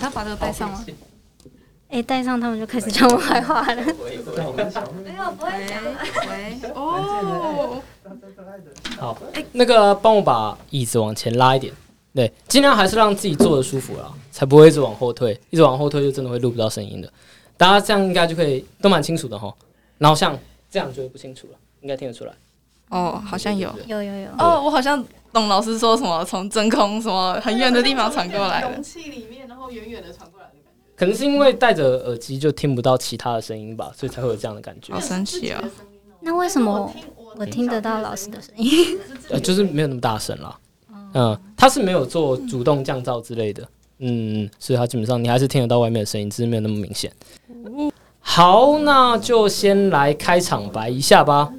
他把这个带上吗？哎，带上他们就开始讲我坏话了。没有，不会讲。喂，哦，好，那个帮我把椅子往前拉一点，对，尽量还是让自己坐的舒服啦，才不会一直往后退，一直往后退就真的会录不到声音的。大家这样应该就可以都蛮清楚的哈。然后像这样就会不清楚了，应该听得出来。哦，好像有。有有有。哦，我好像懂老师说什么，从真空什么很远的地方传过来的。容器里面，然后远远的传过来的感觉。可能是因为戴着耳机就听不到其他的声音吧，所以才会有这样的感觉好。神奇啊！那为什么我听得到老师的声音？呃，就是没有那么大声啦。嗯，他是没有做主动降噪之类的，嗯，所以他基本上你还是听得到外面的声音，只是没有那么明显。好，那就先来开场白一下吧。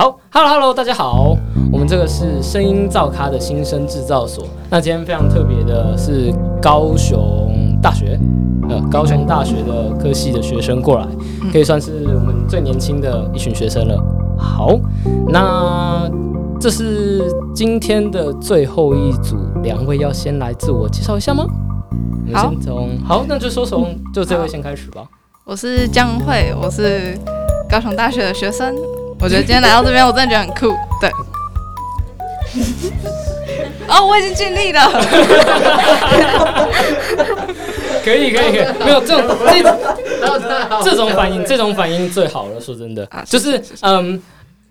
好，Hello Hello，大家好，我们这个是声音造咖的新生制造所。那今天非常特别的是高雄大学，呃，高雄大学的科系的学生过来，可以算是我们最年轻的一群学生了。好，那这是今天的最后一组，两位要先来自我介绍一下吗？我们好先从好，那就说从就这位先开始吧。我是江慧，我是高雄大学的学生。我觉得今天来到这边，我真的觉得很酷。对。哦，我已经尽力了。可以可以可以，没有这种这 这种反应，这种反应最好了。说真的啊，就是嗯，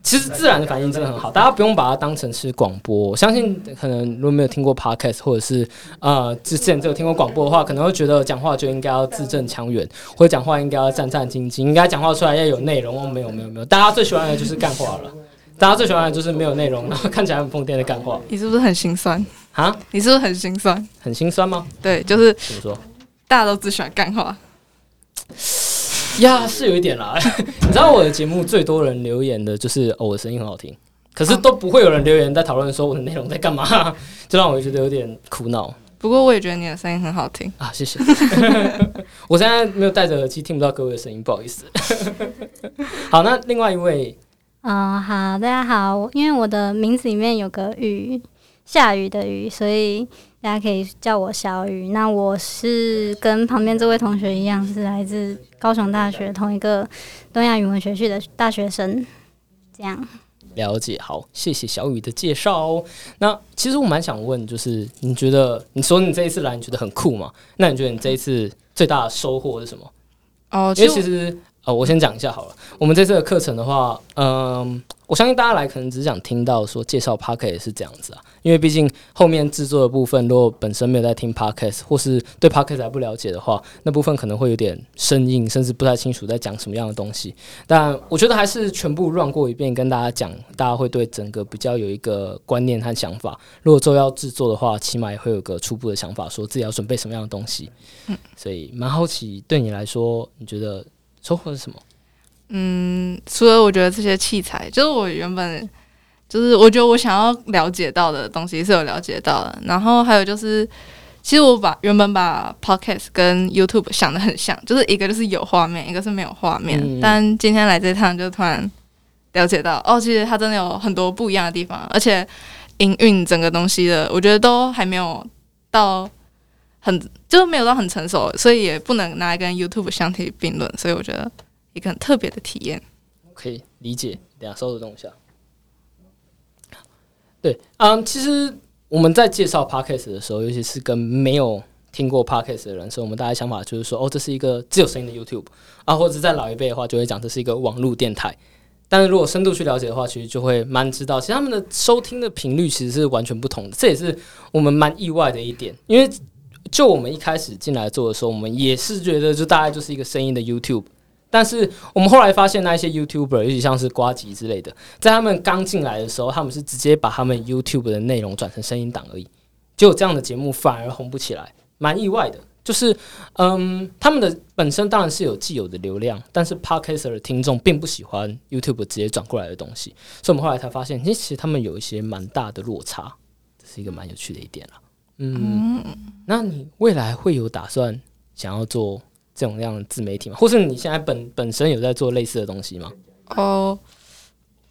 其实自然的反应真的很好，大家不用把它当成是广播。我相信可能如果没有听过 podcast，或者是呃之前只有听过广播的话，可能会觉得讲话就应该要字正腔圆，或者讲话应该要战战兢兢，应该讲话出来要有内容。哦，没有没有没有，大家最喜欢的就是干话了。大家最喜欢的就是没有内容，然后看起来很疯癫的干话你是不是很心酸？啊，你是不是很心酸？很心酸吗？对，就是怎么说？大家都只喜欢干话。呀，是有一点啦。你知道我的节目最多人留言的就是哦，我的声音很好听，可是都不会有人留言在讨论说我的内容在干嘛，这让我觉得有点苦恼不过我也觉得你的声音很好听。啊。谢谢。我现在没有戴着耳机，听不到各位的声音，不好意思。好，那另外一位嗯，好，大家好，因为我的名字里面有个雨，下雨的雨，所以大家可以叫我小雨。那我是跟旁边这位同学一样，是来自高雄大学同一个东亚语文学系的大学生。这样，了解，好，谢谢小雨的介绍哦。那其实我蛮想问，就是你觉得你说你这一次来，你觉得很酷吗？那你觉得你这一次最大的收获是什么？哦，因为其实其实呃，我先讲一下好了。我们这次的课程的话，嗯、我相信大家来可能只想听到说介绍 podcast 是这样子啊，因为毕竟后面制作的部分，如果本身没有在听 podcast 或是对 podcast 还不了解的话，那部分可能会有点生硬，甚至不太清楚在讲什么样的东西。但我觉得还是全部 run 过一遍，跟大家讲，大家会对整个比较有一个观念和想法。如果之后要制作的话，起码也会有个初步的想法，说自己要准备什么样的东西。嗯，所以蛮好奇，对你来说，你觉得收获是什么？嗯，除了我觉得这些器材，就是我原本就是我觉得我想要了解到的东西是有了解到的，然后还有就是，其实我把原本把 podcast 跟 YouTube 想的很像，就是一个就是有画面，一个是没有画面，嗯但今天来这趟就突然了解到，哦，其实它真的有很多不一样的地方，而且营运整个东西的，我觉得都还没有到很就是没有到很成熟，所以也不能拿来跟 YouTube 相提并论，所以我觉得一个很特别的体验。可以理解，等下稍等动一下。对，嗯，其实我们在介绍 podcast 的时候，尤其是跟没有听过 podcast 的人，所以我们大家想法就是说，哦，这是一个只有声音的 YouTube 啊，或者在老一辈的话，就会讲这是一个网络电台。但是如果深度去了解的话，其实就会蛮知道，其实他们的收听的频率其实是完全不同的，这也是我们蛮意外的一点。因为就我们一开始进来做的时候，我们也是觉得就大概就是一个声音的 YouTube。但是我们后来发现，那一些 YouTuber，尤其像是瓜吉之类的，在他们刚进来的时候，他们是直接把他们 YouTube 的内容转成声音档而已。结果这样的节目反而红不起来，蛮意外的。就是，嗯，他们的本身当然是有既有的流量，但是 Podcaster 的听众并不喜欢 YouTube 直接转过来的东西，所以我们后来才发现，其实他们有一些蛮大的落差，这是一个蛮有趣的一点了。嗯，那你未来会有打算想要做这种样的自媒体吗？或是你现在本本身有在做类似的东西吗？哦，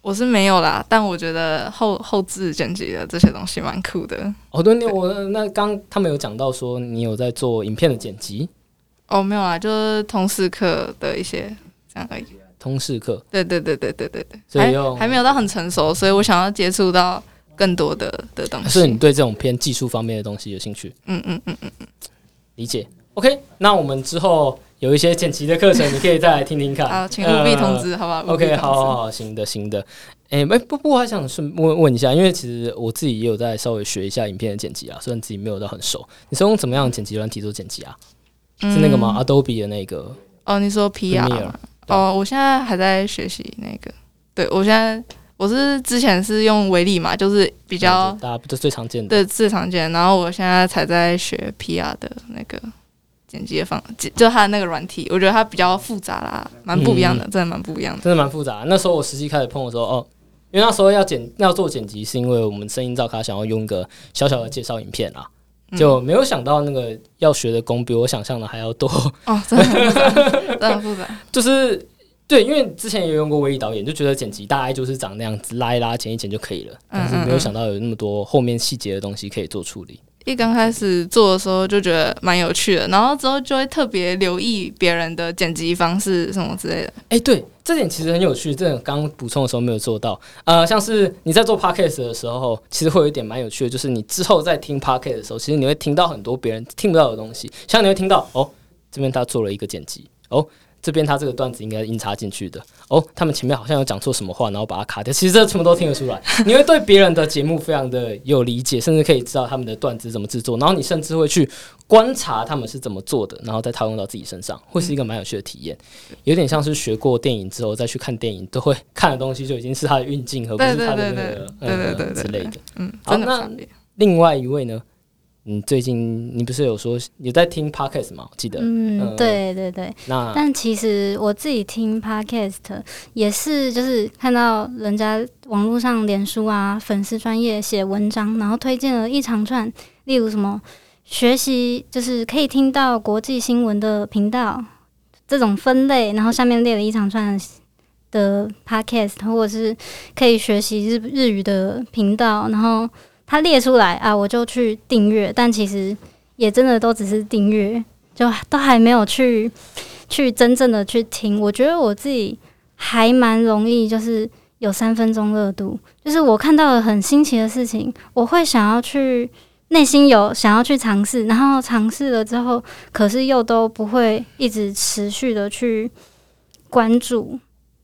我是没有啦，但我觉得后后置剪辑的这些东西蛮酷的。哦，对，你我那刚他们有讲到说你有在做影片的剪辑，哦，没有啦，就是通识课的一些这样而已。通识课，对对对对对对对，还所以用还没有到很成熟，所以我想要接触到更多的的东西。所以你对这种偏技术方面的东西有兴趣？嗯嗯嗯嗯嗯，理解。OK，那我们之后有一些剪辑的课程，你可以再来听听看。好，请务必通知，好不好务必 OK，好好好，行的行的。哎、不不不，我还想顺问问一下，因为其实我自己也有在稍微学一下影片的剪辑啊，虽然自己没有到很熟。你是用怎么样的剪辑软体做剪辑啊？是那个吗、嗯 a d o b e 的那个哦，你说 PR 哦，我现在还在学习那个。对我现在我是之前是用微粒嘛，就是比较大家不都最常见的？对最常见，然后我现在才在学 PR 的那个剪辑的方，就它的那个软体，我觉得它比较复杂啦，蛮不一样的，真的蛮不一样的。真的蛮复杂。那时候我实际开始碰的时候，哦，因为那时候要剪要做剪辑，是因为我们声音照卡想要用一个小小的介绍影片啊，就没有想到那个要学的功比我想象的还要多。哦，真的很复杂，真的很复杂。就是对，因为之前也用过微艺导演，就觉得剪辑大概就是长那样子，拉一拉、剪一剪就可以了。但是没有想到有那么多后面细节的东西可以做处理。一刚开始做的时候就觉得蛮有趣的，然后之后就会特别留意别人的剪辑方式什么之类的。哎、对，这点其实很有趣，这点刚刚补充的时候没有做到。呃，像是你在做 podcast 的时候，其实会有一点蛮有趣的，就是你之后在听 podcast 的时候，其实你会听到很多别人听不到的东西，像你会听到哦，这边他做了一个剪辑，哦。这边他这个段子应该音插进去的哦，他们前面好像有讲错什么话，然后把它卡掉。其实这全部都听得出来，你会对别人的节目非常的有理解，甚至可以知道他们的段子怎么制作，然后你甚至会去观察他们是怎么做的，然后再套用到自己身上，会是一个蛮有趣的体验。有点像是学过电影之后再去看电影，都会看的东西就已经是他的运镜，和不是他的那个对对对呃对之类的。嗯，好那。另外一位呢，你最近你不是有说有在听 podcast 吗？我记得，嗯嗯，对对对。那但其实我自己听 podcast 也是，就是看到人家网络上脸书啊粉丝专业写文章，然后推荐了一长串，例如什么学习就是可以听到国际新闻的频道这种分类，然后下面列了一长串的 podcast，或者是可以学习日日语的频道，然后他列出来啊，我就去订阅，但其实也真的都只是订阅，就都还没有去去真正的去听。我觉得我自己还蛮容易，就是有三分钟热度，就是我看到了很新奇的事情，我会想要去。内心有想要去尝试，然后尝试了之后，可是又都不会一直持续的去关注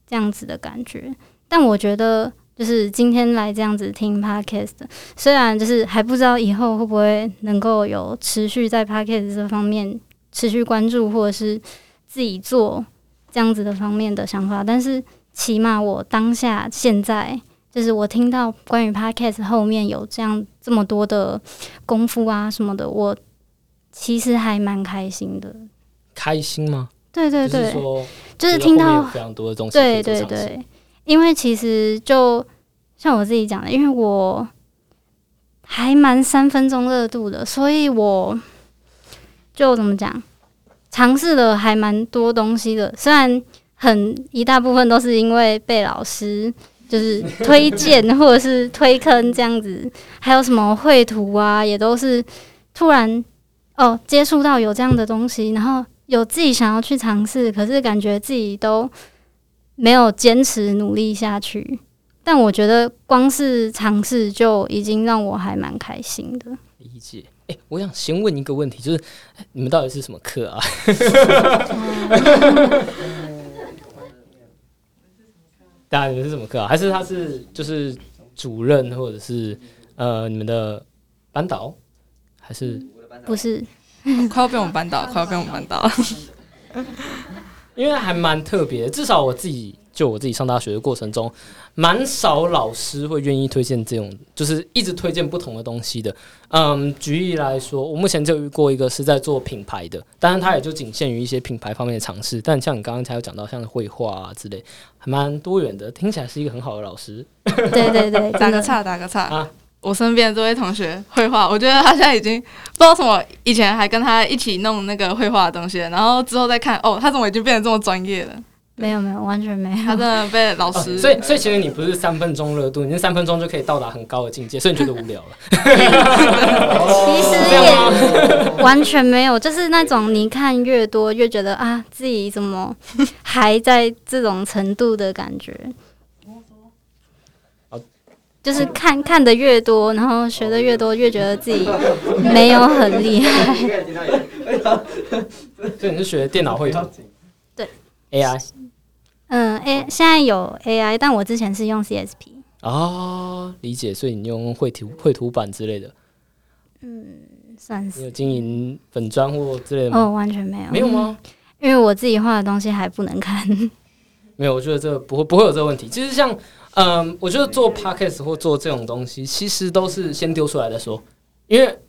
这样子的感觉。但我觉得，就是今天来这样子听 podcast，虽然就是还不知道以后会不会能够有持续在 podcast 这方面持续关注，或者是自己做这样子的方面的想法，但是起码我当下现在。就是我听到关于 podcast 后面有这样这么多的功夫啊什么的，我其实还蛮开心的。开心吗？对对对，就是，就是听到非常多的东西可对对。对，因为其实就像我自己讲的，因为我还蛮三分钟热度的，所以我就怎么讲，尝试了还蛮多东西的。虽然很一大部分都是因为被老师就是推荐或者是推坑这样子，还有什么绘图啊，也都是突然哦接触到有这样的东西，然后有自己想要去尝试，可是感觉自己都没有坚持努力下去。但我觉得光是尝试就已经让我还蛮开心的。理解。哎、我想先问一个问题，就是哎你们到底是什么课啊？大家你们是什么课啊？还是他是就是主任，或者是呃你们的班导，还是不是，快要被我们班倒，快要被我们班倒了。因为还蛮特别，至少我自己就我自己上大学的过程中，蛮少老师会愿意推荐这种，就是一直推荐不同的东西的。嗯，举例来说，我目前就遇过一个是在做品牌的，当然它也就仅限于一些品牌方面的尝试。但像你刚刚才有讲到，像绘画啊之类，还蛮多元的，听起来是一个很好的老师。对对对，打个岔，打个岔。啊我身边的这位同学绘画，我觉得他现在已经不知道什么，以前还跟他一起弄那个绘画的东西，然后之后再看，哦，他怎么已经变得这么专业了？没有没有，完全没有。他真的被老哦师，所以所以其实你不是三分钟热度，你是三分钟就可以到达很高的境界，所以你觉得无聊了。其实也 完全没有，就是那种你看越多越觉得啊，自己怎么还在这种程度的感觉哦。就是看看的越多，然后学的越多，越觉得自己没有很厉害。所以你是学电脑绘图？对，AI 嗯，A 现在有 AI，但我之前是用 CSP。哦，理解。所以你用绘图绘图板之类的，嗯算是你有经营粉砖或之类的吗？哦，完全没有，没有吗？因为我自己画的东西还不能看。没有，我觉得这个不会不会有这个问题。其实像，嗯，我觉得做 podcast 或做这种东西，其实都是先丢出来再说，因为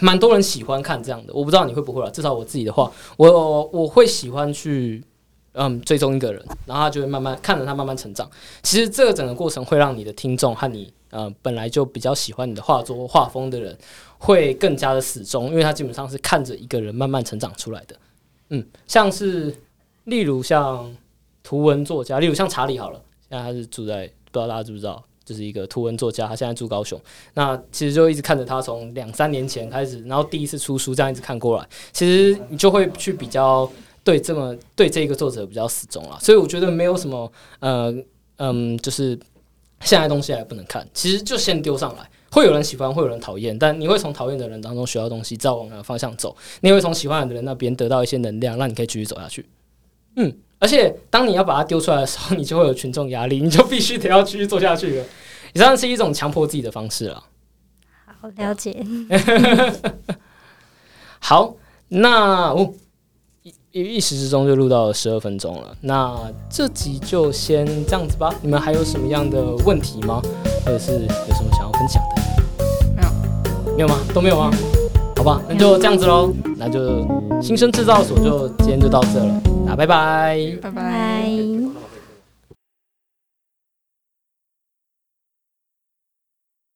蛮多人喜欢看这样的。我不知道你会不会啊，至少我自己的话，我我会喜欢去嗯追踪一个人，然后他就会慢慢看着他慢慢成长。其实这个整个过程会让你的听众和你呃本来就比较喜欢你的画作画风的人，会更加的死忠，因为他基本上是看着一个人慢慢成长出来的。嗯，像是例如像图文作家，例如像查理好了，现在他是住在不知道大家知不知道，就是一个图文作家，他现在住高雄。那其实就一直看着他从两三年前开始，然后第一次出书这样一直看过来，其实你就会去比较对这么对这个作者比较死忠了。所以我觉得没有什么呃嗯，就是现在东西还不能看，其实就先丢上来。会有人喜欢，会有人讨厌，但你会从讨厌的人当中学到东西，照往哪个方向走。你会从喜欢的人那边得到一些能量，让你可以继续走下去。嗯，而且当你要把它丢出来的时候，你就会有群众压力，你就必须得要继续做下去了。以上是一种强迫自己的方式了。好，了解。好，那哦，一一一时之中就录到了十二分钟了。那这集就先这样子吧。你们还有什么样的问题吗？或者是有什么想要分享的？没有，没有吗？都没有吗？好吧，那就这样子喽。那就新生制造所就今天就到这了。那拜拜。拜拜。